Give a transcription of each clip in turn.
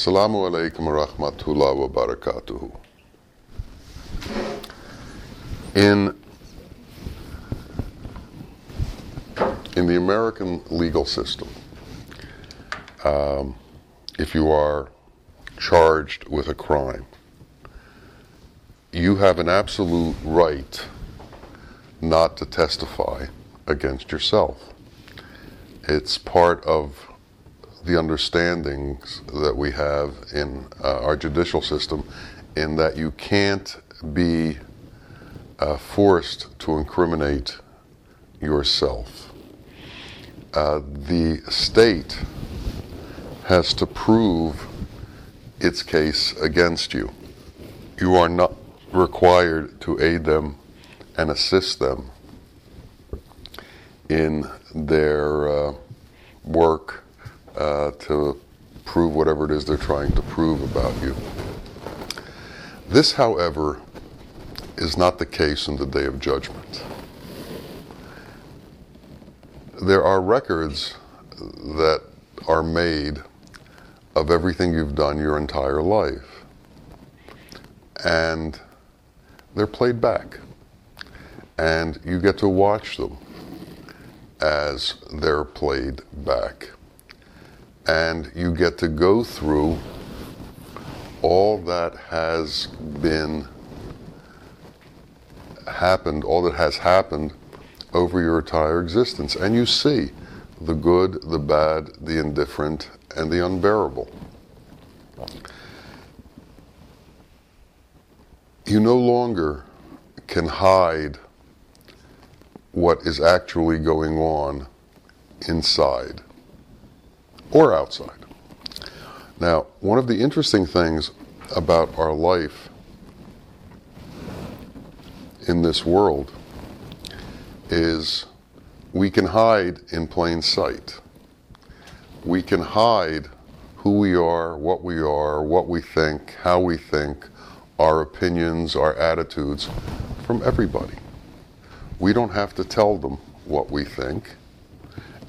Assalamu alaikum wa rahmatullah wa barakatuhu. In, in the American legal system, um, if you are charged with a crime, you have an absolute right not to testify against yourself. It's part of the understandings that we have in uh, our judicial system, in that you can't be uh, forced to incriminate yourself. Uh, the state has to prove its case against you. You are not required to aid them and assist them in their uh, work uh, to prove whatever it is they're trying to prove about you. This, however, is not the case in the day of judgment. There are records that are made of everything you've done your entire life. And they're played back. And you get to watch them as they're played back. And you get to go through all that has been happened, all that has happened over your entire existence. And you see the good, the bad, the indifferent, and the unbearable. You no longer can hide what is actually going on inside or outside. Now, one of the interesting things about our life in this world is we can hide in plain sight. We can hide who we are, what we are, what we think, how we think, our opinions, our attitudes from everybody. We don't have to tell them what we think,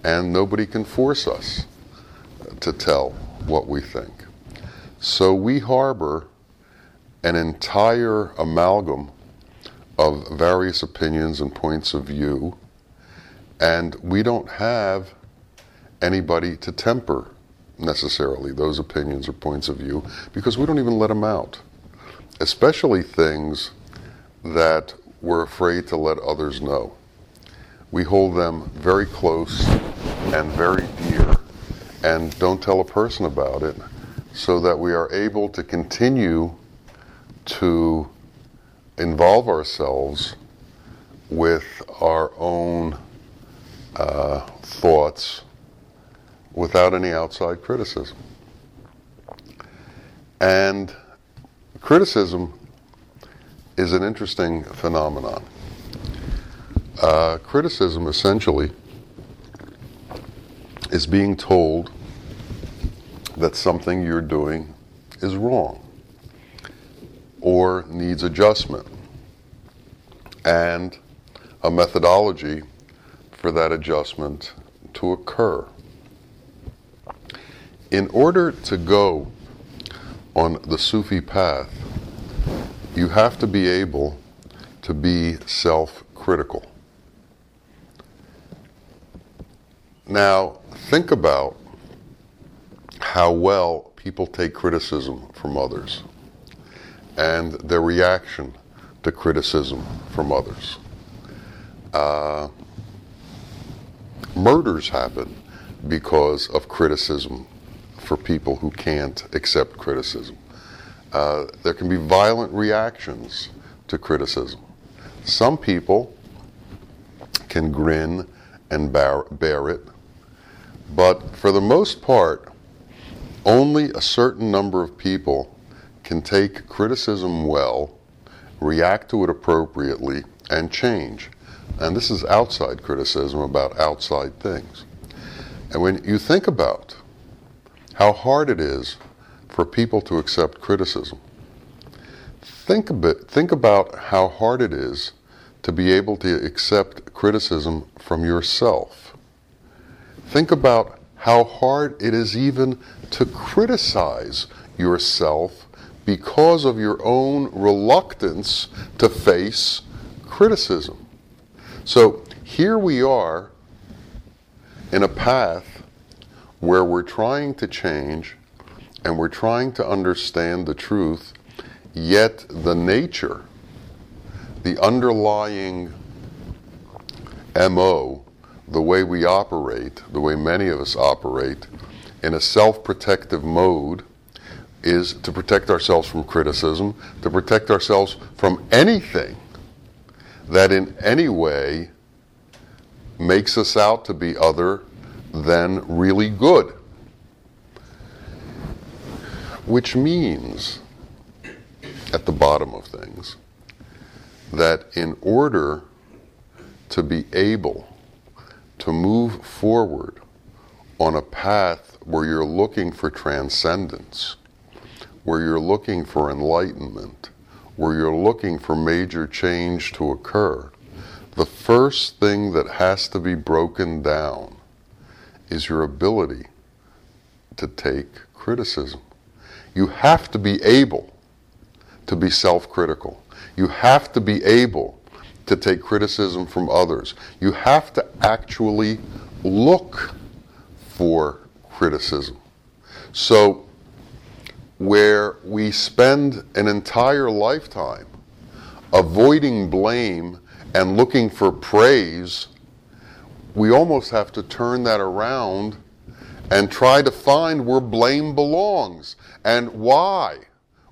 and nobody can force us to tell what we think. So we harbor an entire amalgam of various opinions and points of view, and we don't have anybody to temper necessarily those opinions or points of view because we don't even let them out, especially things that we're afraid to let others know. We hold them very close and very dear and don't tell a person about it so that we are able to continue to involve ourselves with our own uh, thoughts without any outside criticism. And criticism is an interesting phenomenon. Uh, criticism essentially is being told that something you're doing is wrong or needs adjustment and a methodology for that adjustment to occur. In order to go on the Sufi path, you have to be able to be self critical. Now, think about how well people take criticism from others and their reaction to criticism from others. Uh, murders happen because of criticism for people who can't accept criticism. Uh, there can be violent reactions to criticism. Some people can grin and bear, bear it, but for the most part, only a certain number of people can take criticism well, react to it appropriately, and change. And this is outside criticism about outside things. And when you think about how hard it is for people to accept criticism, think a bit, think about how hard it is to be able to accept criticism from yourself. Think about how hard it is even to criticize yourself because of your own reluctance to face criticism. So here we are in a path where we're trying to change and we're trying to understand the truth, yet the nature, the underlying MO, the way we operate, the way many of us operate, in a self protective mode, is to protect ourselves from criticism, to protect ourselves from anything that in any way makes us out to be other than really good. Which means, at the bottom of things, that in order to be able to move forward on a path where you're looking for transcendence, where you're looking for enlightenment, where you're looking for major change to occur, the first thing that has to be broken down is your ability to take criticism. You have to be able to be self critical. You have to be able to take criticism from others. You have to actually look for criticism. So, where we spend an entire lifetime avoiding blame and looking for praise, we almost have to turn that around and try to find where blame belongs and why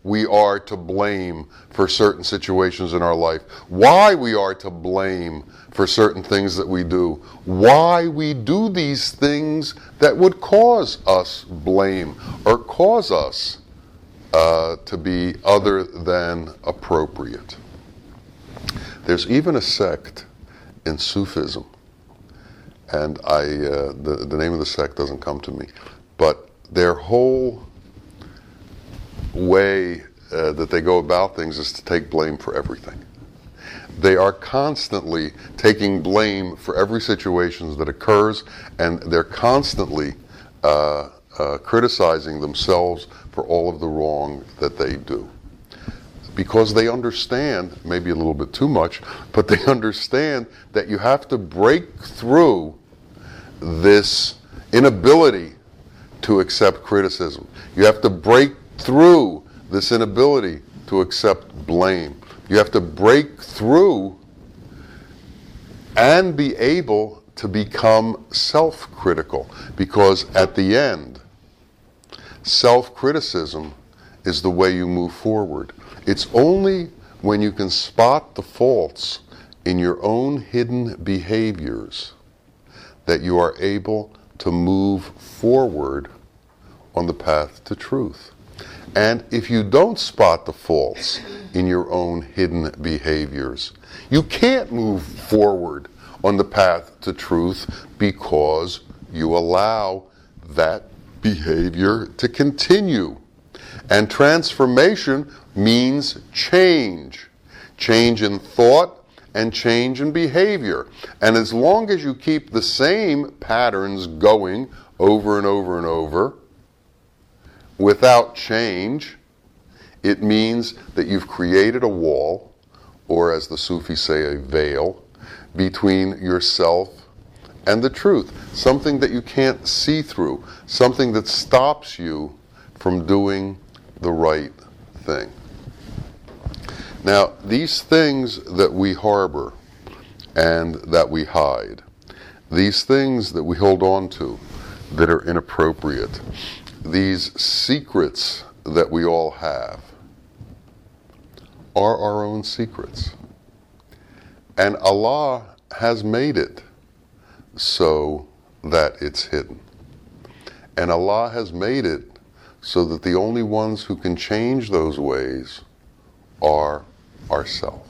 we are to blame for certain situations in our life, why we are to blame for certain things that we do, why we do these things that would cause us blame or cause us uh, to be other than appropriate. There's even a sect in Sufism, and I uh, the the name of the sect doesn't come to me, but their whole way uh, that they go about things is to take blame for everything. They are constantly taking blame for every situation that occurs, and they're constantly uh, uh, criticizing themselves for all of the wrong that they do. Because they understand, maybe a little bit too much, but they understand that you have to break through this inability to accept criticism. You have to break through this inability to accept blame. You have to break through and be able to become self critical because at the end, self criticism is the way you move forward. It's only when you can spot the faults in your own hidden behaviors that you are able to move forward on the path to truth. And if you don't spot the faults in your own hidden behaviors, you can't move forward on the path to truth because you allow that behavior to continue. And transformation means change change in thought and change in behavior. And as long as you keep the same patterns going over and over and over, without change, it means that you've created a wall, or as the Sufis say, a veil, between yourself and the truth. Something that you can't see through, something that stops you from doing the right thing. Now, these things that we harbor and that we hide, these things that we hold on to that are inappropriate, these secrets that we all have are our own secrets. And Allah has made it so that it's hidden. And Allah has made it so that the only ones who can change those ways are ourselves.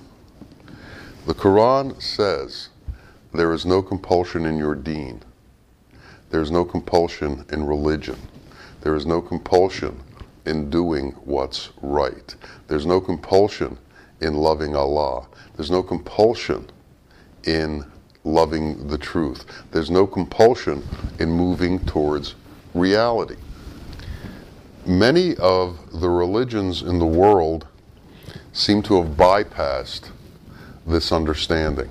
The Quran says there is no compulsion in your deen. There is no compulsion in religion. There is no compulsion in doing what's right. There's no compulsion in loving Allah. There's no compulsion in loving the truth. There's no compulsion in moving towards reality. many of the religions in the world seem to have bypassed this understanding.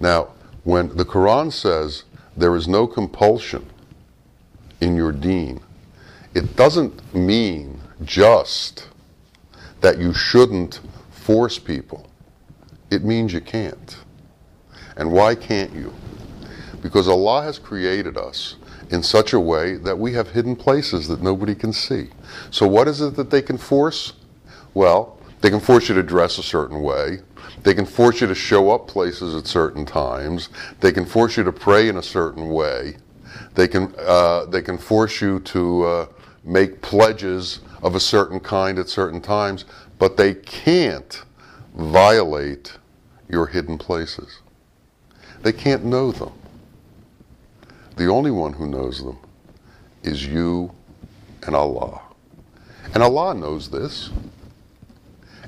Now, when the Quran says there is no compulsion in your deen, it doesn't mean just that you shouldn't force people. It means you can't. And why can't you? Because Allah has created us in such a way that we have hidden places that nobody can see. So, what is it that they can force? Well, they can force you to dress a certain way. They can force you to show up places at certain times. They can force you to pray in a certain way. They can, uh, they can force you to uh, make pledges of a certain kind at certain times, but they can't violate your hidden places. They can't know them. The only one who knows them is you and Allah. And Allah knows this.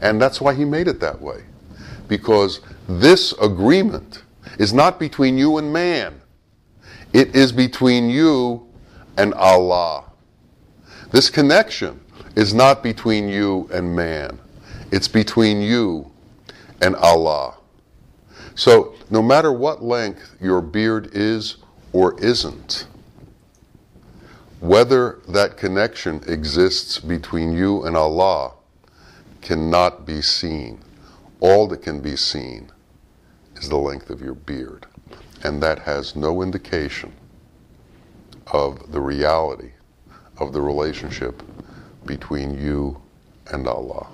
And that's why He made it that way. Because this agreement is not between you and man, it is between you and Allah. This connection is not between you and man, it's between you and Allah. So, no matter what length your beard is or isn't, whether that connection exists between you and Allah cannot be seen. All that can be seen is the length of your beard. And that has no indication of the reality of the relationship between you and Allah.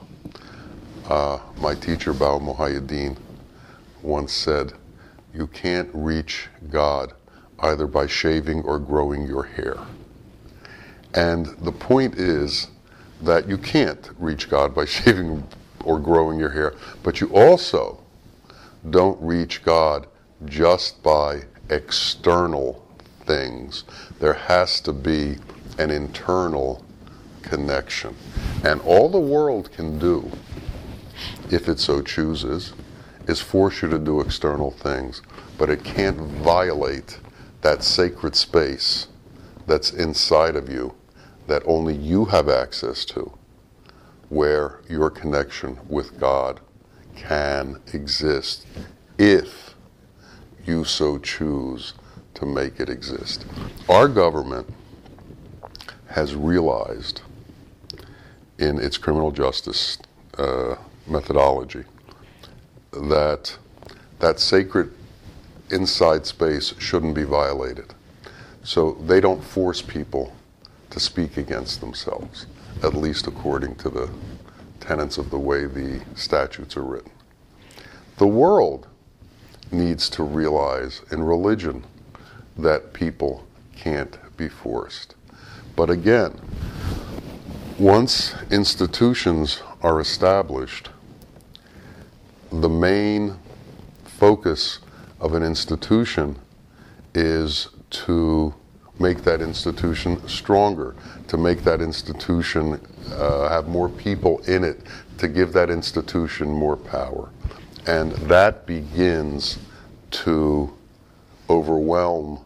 Uh, my teacher, Bawa Muhaiyaddeen, once said, You can't reach God either by shaving or growing your hair. And the point is that you can't reach God by shaving or growing your hair, but you also don't reach God just by external things. There has to be an internal connection. And all the world can do, if it so chooses, is force you to do external things. But it can't violate that sacred space that's inside of you that only you have access to, where your connection with God can exist if you so choose to make it exist. Our government has realized in its criminal justice uh, methodology that that sacred inside space shouldn't be violated. So they don't force people to speak against themselves, at least according to the tenets of the way the statutes are written. The world needs to realize in religion that people can't be forced. But again, once institutions are established, the main focus of an institution is to make that institution stronger, to make that institution uh, have more people in it, to give that institution more power. And that begins to overwhelm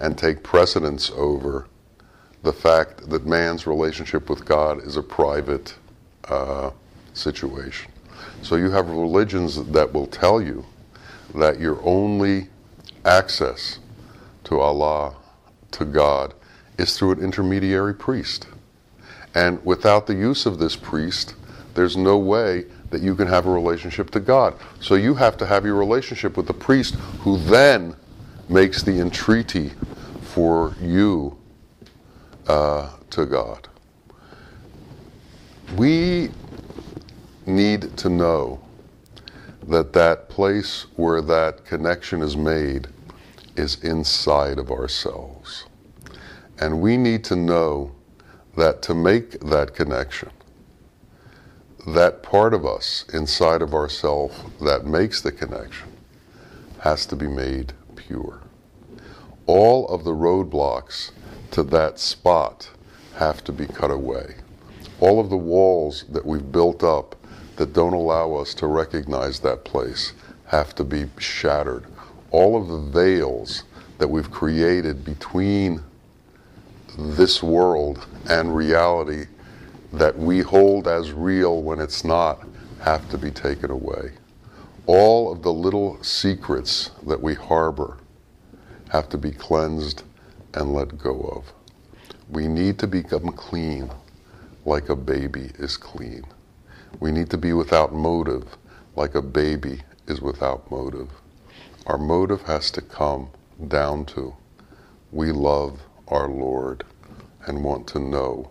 and take precedence over the fact that man's relationship with God is a private uh, situation. So you have religions that will tell you that your only access to Allah, to God, is through an intermediary priest. And without the use of this priest, there's no way that you can have a relationship to God. So you have to have your relationship with the priest who then makes the entreaty for you uh, to God. We need to know that that place where that connection is made is inside of ourselves. And we need to know that to make that connection, that part of us inside of ourself that makes the connection has to be made pure. All of the roadblocks to that spot have to be cut away. All of the walls that we've built up that don't allow us to recognize that place have to be shattered. All of the veils that we've created between this world and reality that we hold as real when it's not have to be taken away. All of the little secrets that we harbor have to be cleansed and let go of. We need to become clean like a baby is clean. We need to be without motive like a baby is without motive. Our motive has to come down to we love our Lord and want to know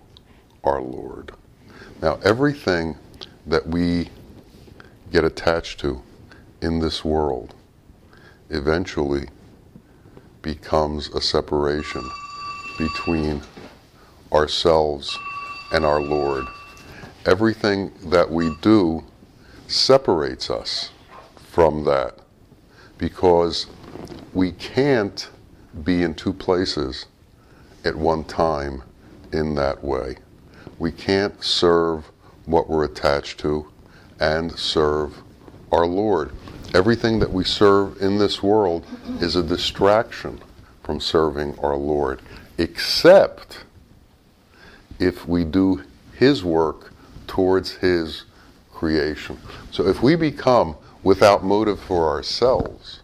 our Lord. Now, everything that we get attached to in this world eventually becomes a separation between ourselves and our Lord. Everything that we do separates us from that because we can't be in two places at one time in that way. We can't serve what we're attached to and serve our Lord. Everything that we serve in this world is a distraction from serving our Lord, except if we do His work towards His creation. So if we become without motive for ourselves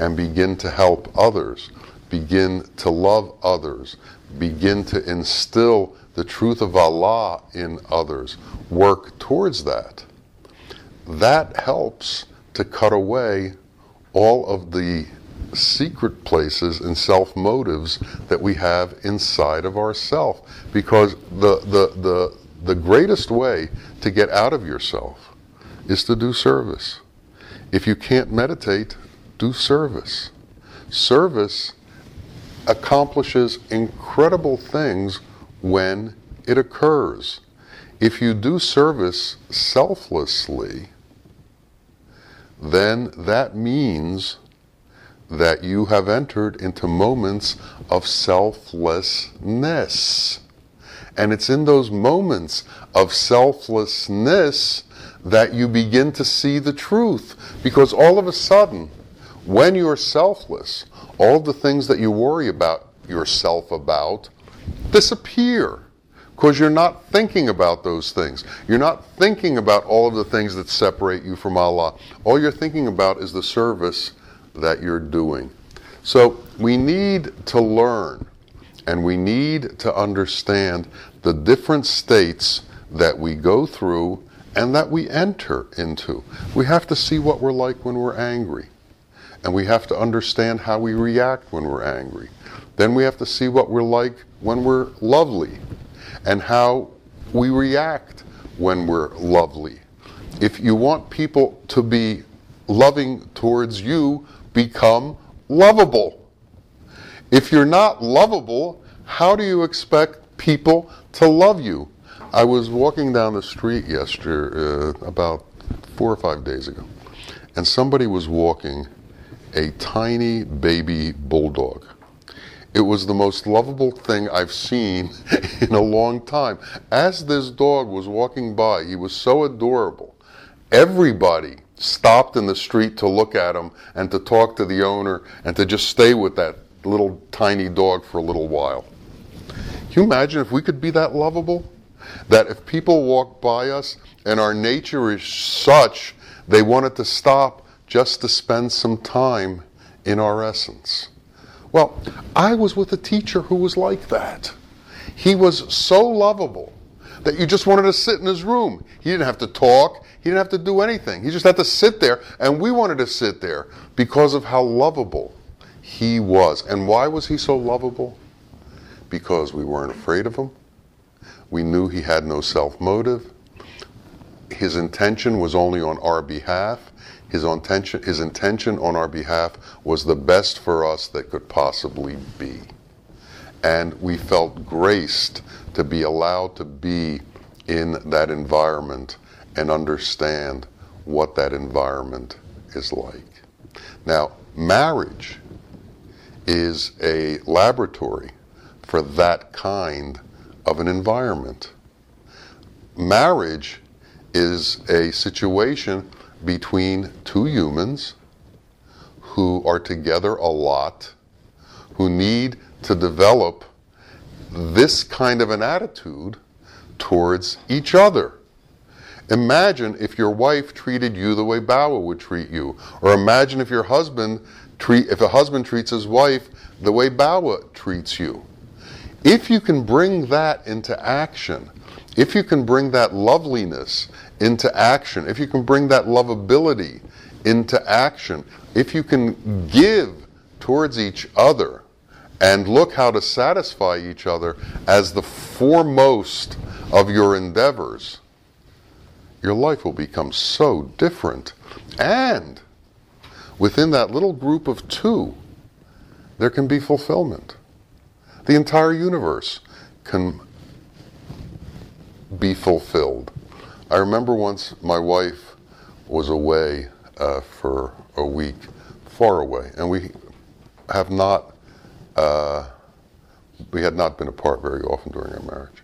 and begin to help others, begin to love others, begin to instill the truth of Allah in others, work towards that, that helps to cut away all of the secret places and self motives that we have inside of ourself. Because the, the, the, the greatest way to get out of yourself is to do service. If you can't meditate do service. Service accomplishes incredible things when it occurs. If you do service selflessly then that means that you have entered into moments of selflessness. And it's in those moments of selflessness that you begin to see the truth. Because all of a sudden, when you're selfless, all the things that you worry about yourself about disappear because you're not thinking about those things. You're not thinking about all of the things that separate you from Allah. All you're thinking about is the service that you're doing. So we need to learn and we need to understand the different states that we go through and that we enter into. We have to see what we're like when we're angry. And we have to understand how we react when we're angry. Then we have to see what we're like when we're lovely and how we react when we're lovely. If you want people to be loving towards you, become lovable. If you're not lovable, how do you expect people to love you? I was walking down the street yesterday, uh, about four or five days ago, and somebody was walking a tiny baby bulldog. It was the most lovable thing I've seen in a long time. As this dog was walking by, he was so adorable. Everybody stopped in the street to look at him and to talk to the owner and to just stay with that little tiny dog for a little while. Can you imagine if we could be that lovable? That if people walk by us and our nature is such, they wanted to stop just to spend some time in our essence. Well, I was with a teacher who was like that. He was so lovable that you just wanted to sit in his room. He didn't have to talk, he didn't have to do anything. He just had to sit there, and we wanted to sit there because of how lovable he was. And why was he so lovable? Because we weren't afraid of him. We knew he had no self motive. His intention was only on our behalf. His intention, his intention on our behalf was the best for us that could possibly be. And we felt graced to be allowed to be in that environment and understand what that environment is like. Now, marriage is a laboratory for that kind of an environment. Marriage is a situation between two humans who are together a lot, who need to develop this kind of an attitude towards each other. Imagine if your wife treated you the way Bawa would treat you, or imagine if your husband treat if a husband treats his wife the way Bawa treats you. If you can bring that into action, if you can bring that loveliness into action, if you can bring that lovability into action, if you can give towards each other and look how to satisfy each other as the foremost of your endeavors, your life will become so different. And within that little group of two, there can be fulfillment. The entire universe can be fulfilled. I remember once my wife was away uh, for a week, far away, and we have not, uh, we had not been apart very often during our marriage.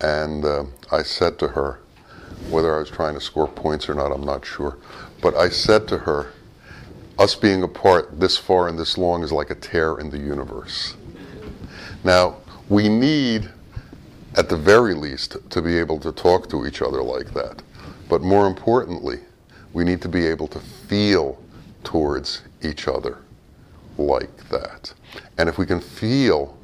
And uh, I said to her, whether I was trying to score points or not, I'm not sure, but I said to her, us being apart this far and this long is like a tear in the universe. Now, we need, at the very least, to be able to talk to each other like that. But more importantly, we need to be able to feel towards each other like that. And if we can feel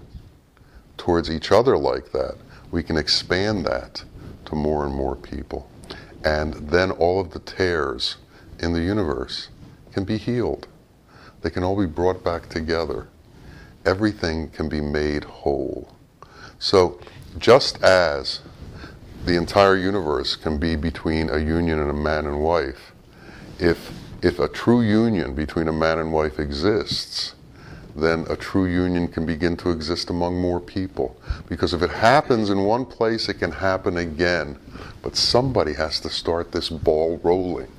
towards each other like that, we can expand that to more and more people. And then all of the tears in the universe can be healed. They can all be brought back together everything can be made whole. So, just as the entire universe can be between a union and a man and wife, if, if a true union between a man and wife exists, then a true union can begin to exist among more people. Because if it happens in one place, it can happen again. But somebody has to start this ball rolling.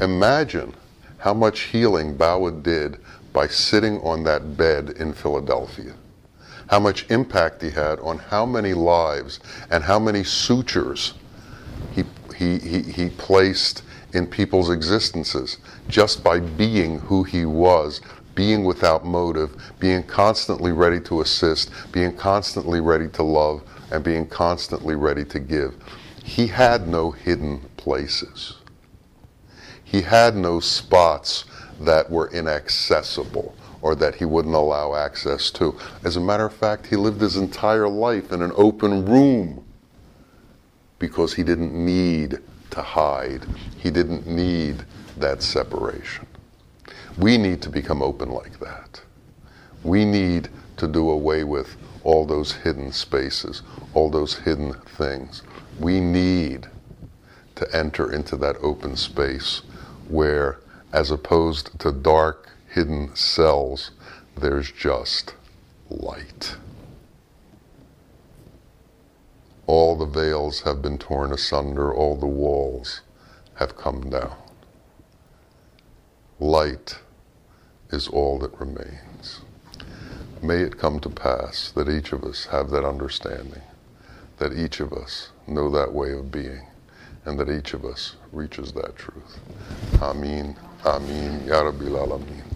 Imagine how much healing Bawa did by sitting on that bed in Philadelphia. How much impact he had on how many lives and how many sutures he, he, he, he placed in people's existences just by being who he was, being without motive, being constantly ready to assist, being constantly ready to love, and being constantly ready to give. He had no hidden places. He had no spots that were inaccessible or that he wouldn't allow access to. As a matter of fact, he lived his entire life in an open room because he didn't need to hide. He didn't need that separation. We need to become open like that. We need to do away with all those hidden spaces, all those hidden things. We need to enter into that open space where as opposed to dark, hidden cells, there's just light. All the veils have been torn asunder, all the walls have come down. Light is all that remains. May it come to pass that each of us have that understanding, that each of us know that way of being, and that each of us reaches that truth. Amin, Amin, Ya Rabbi Alameen.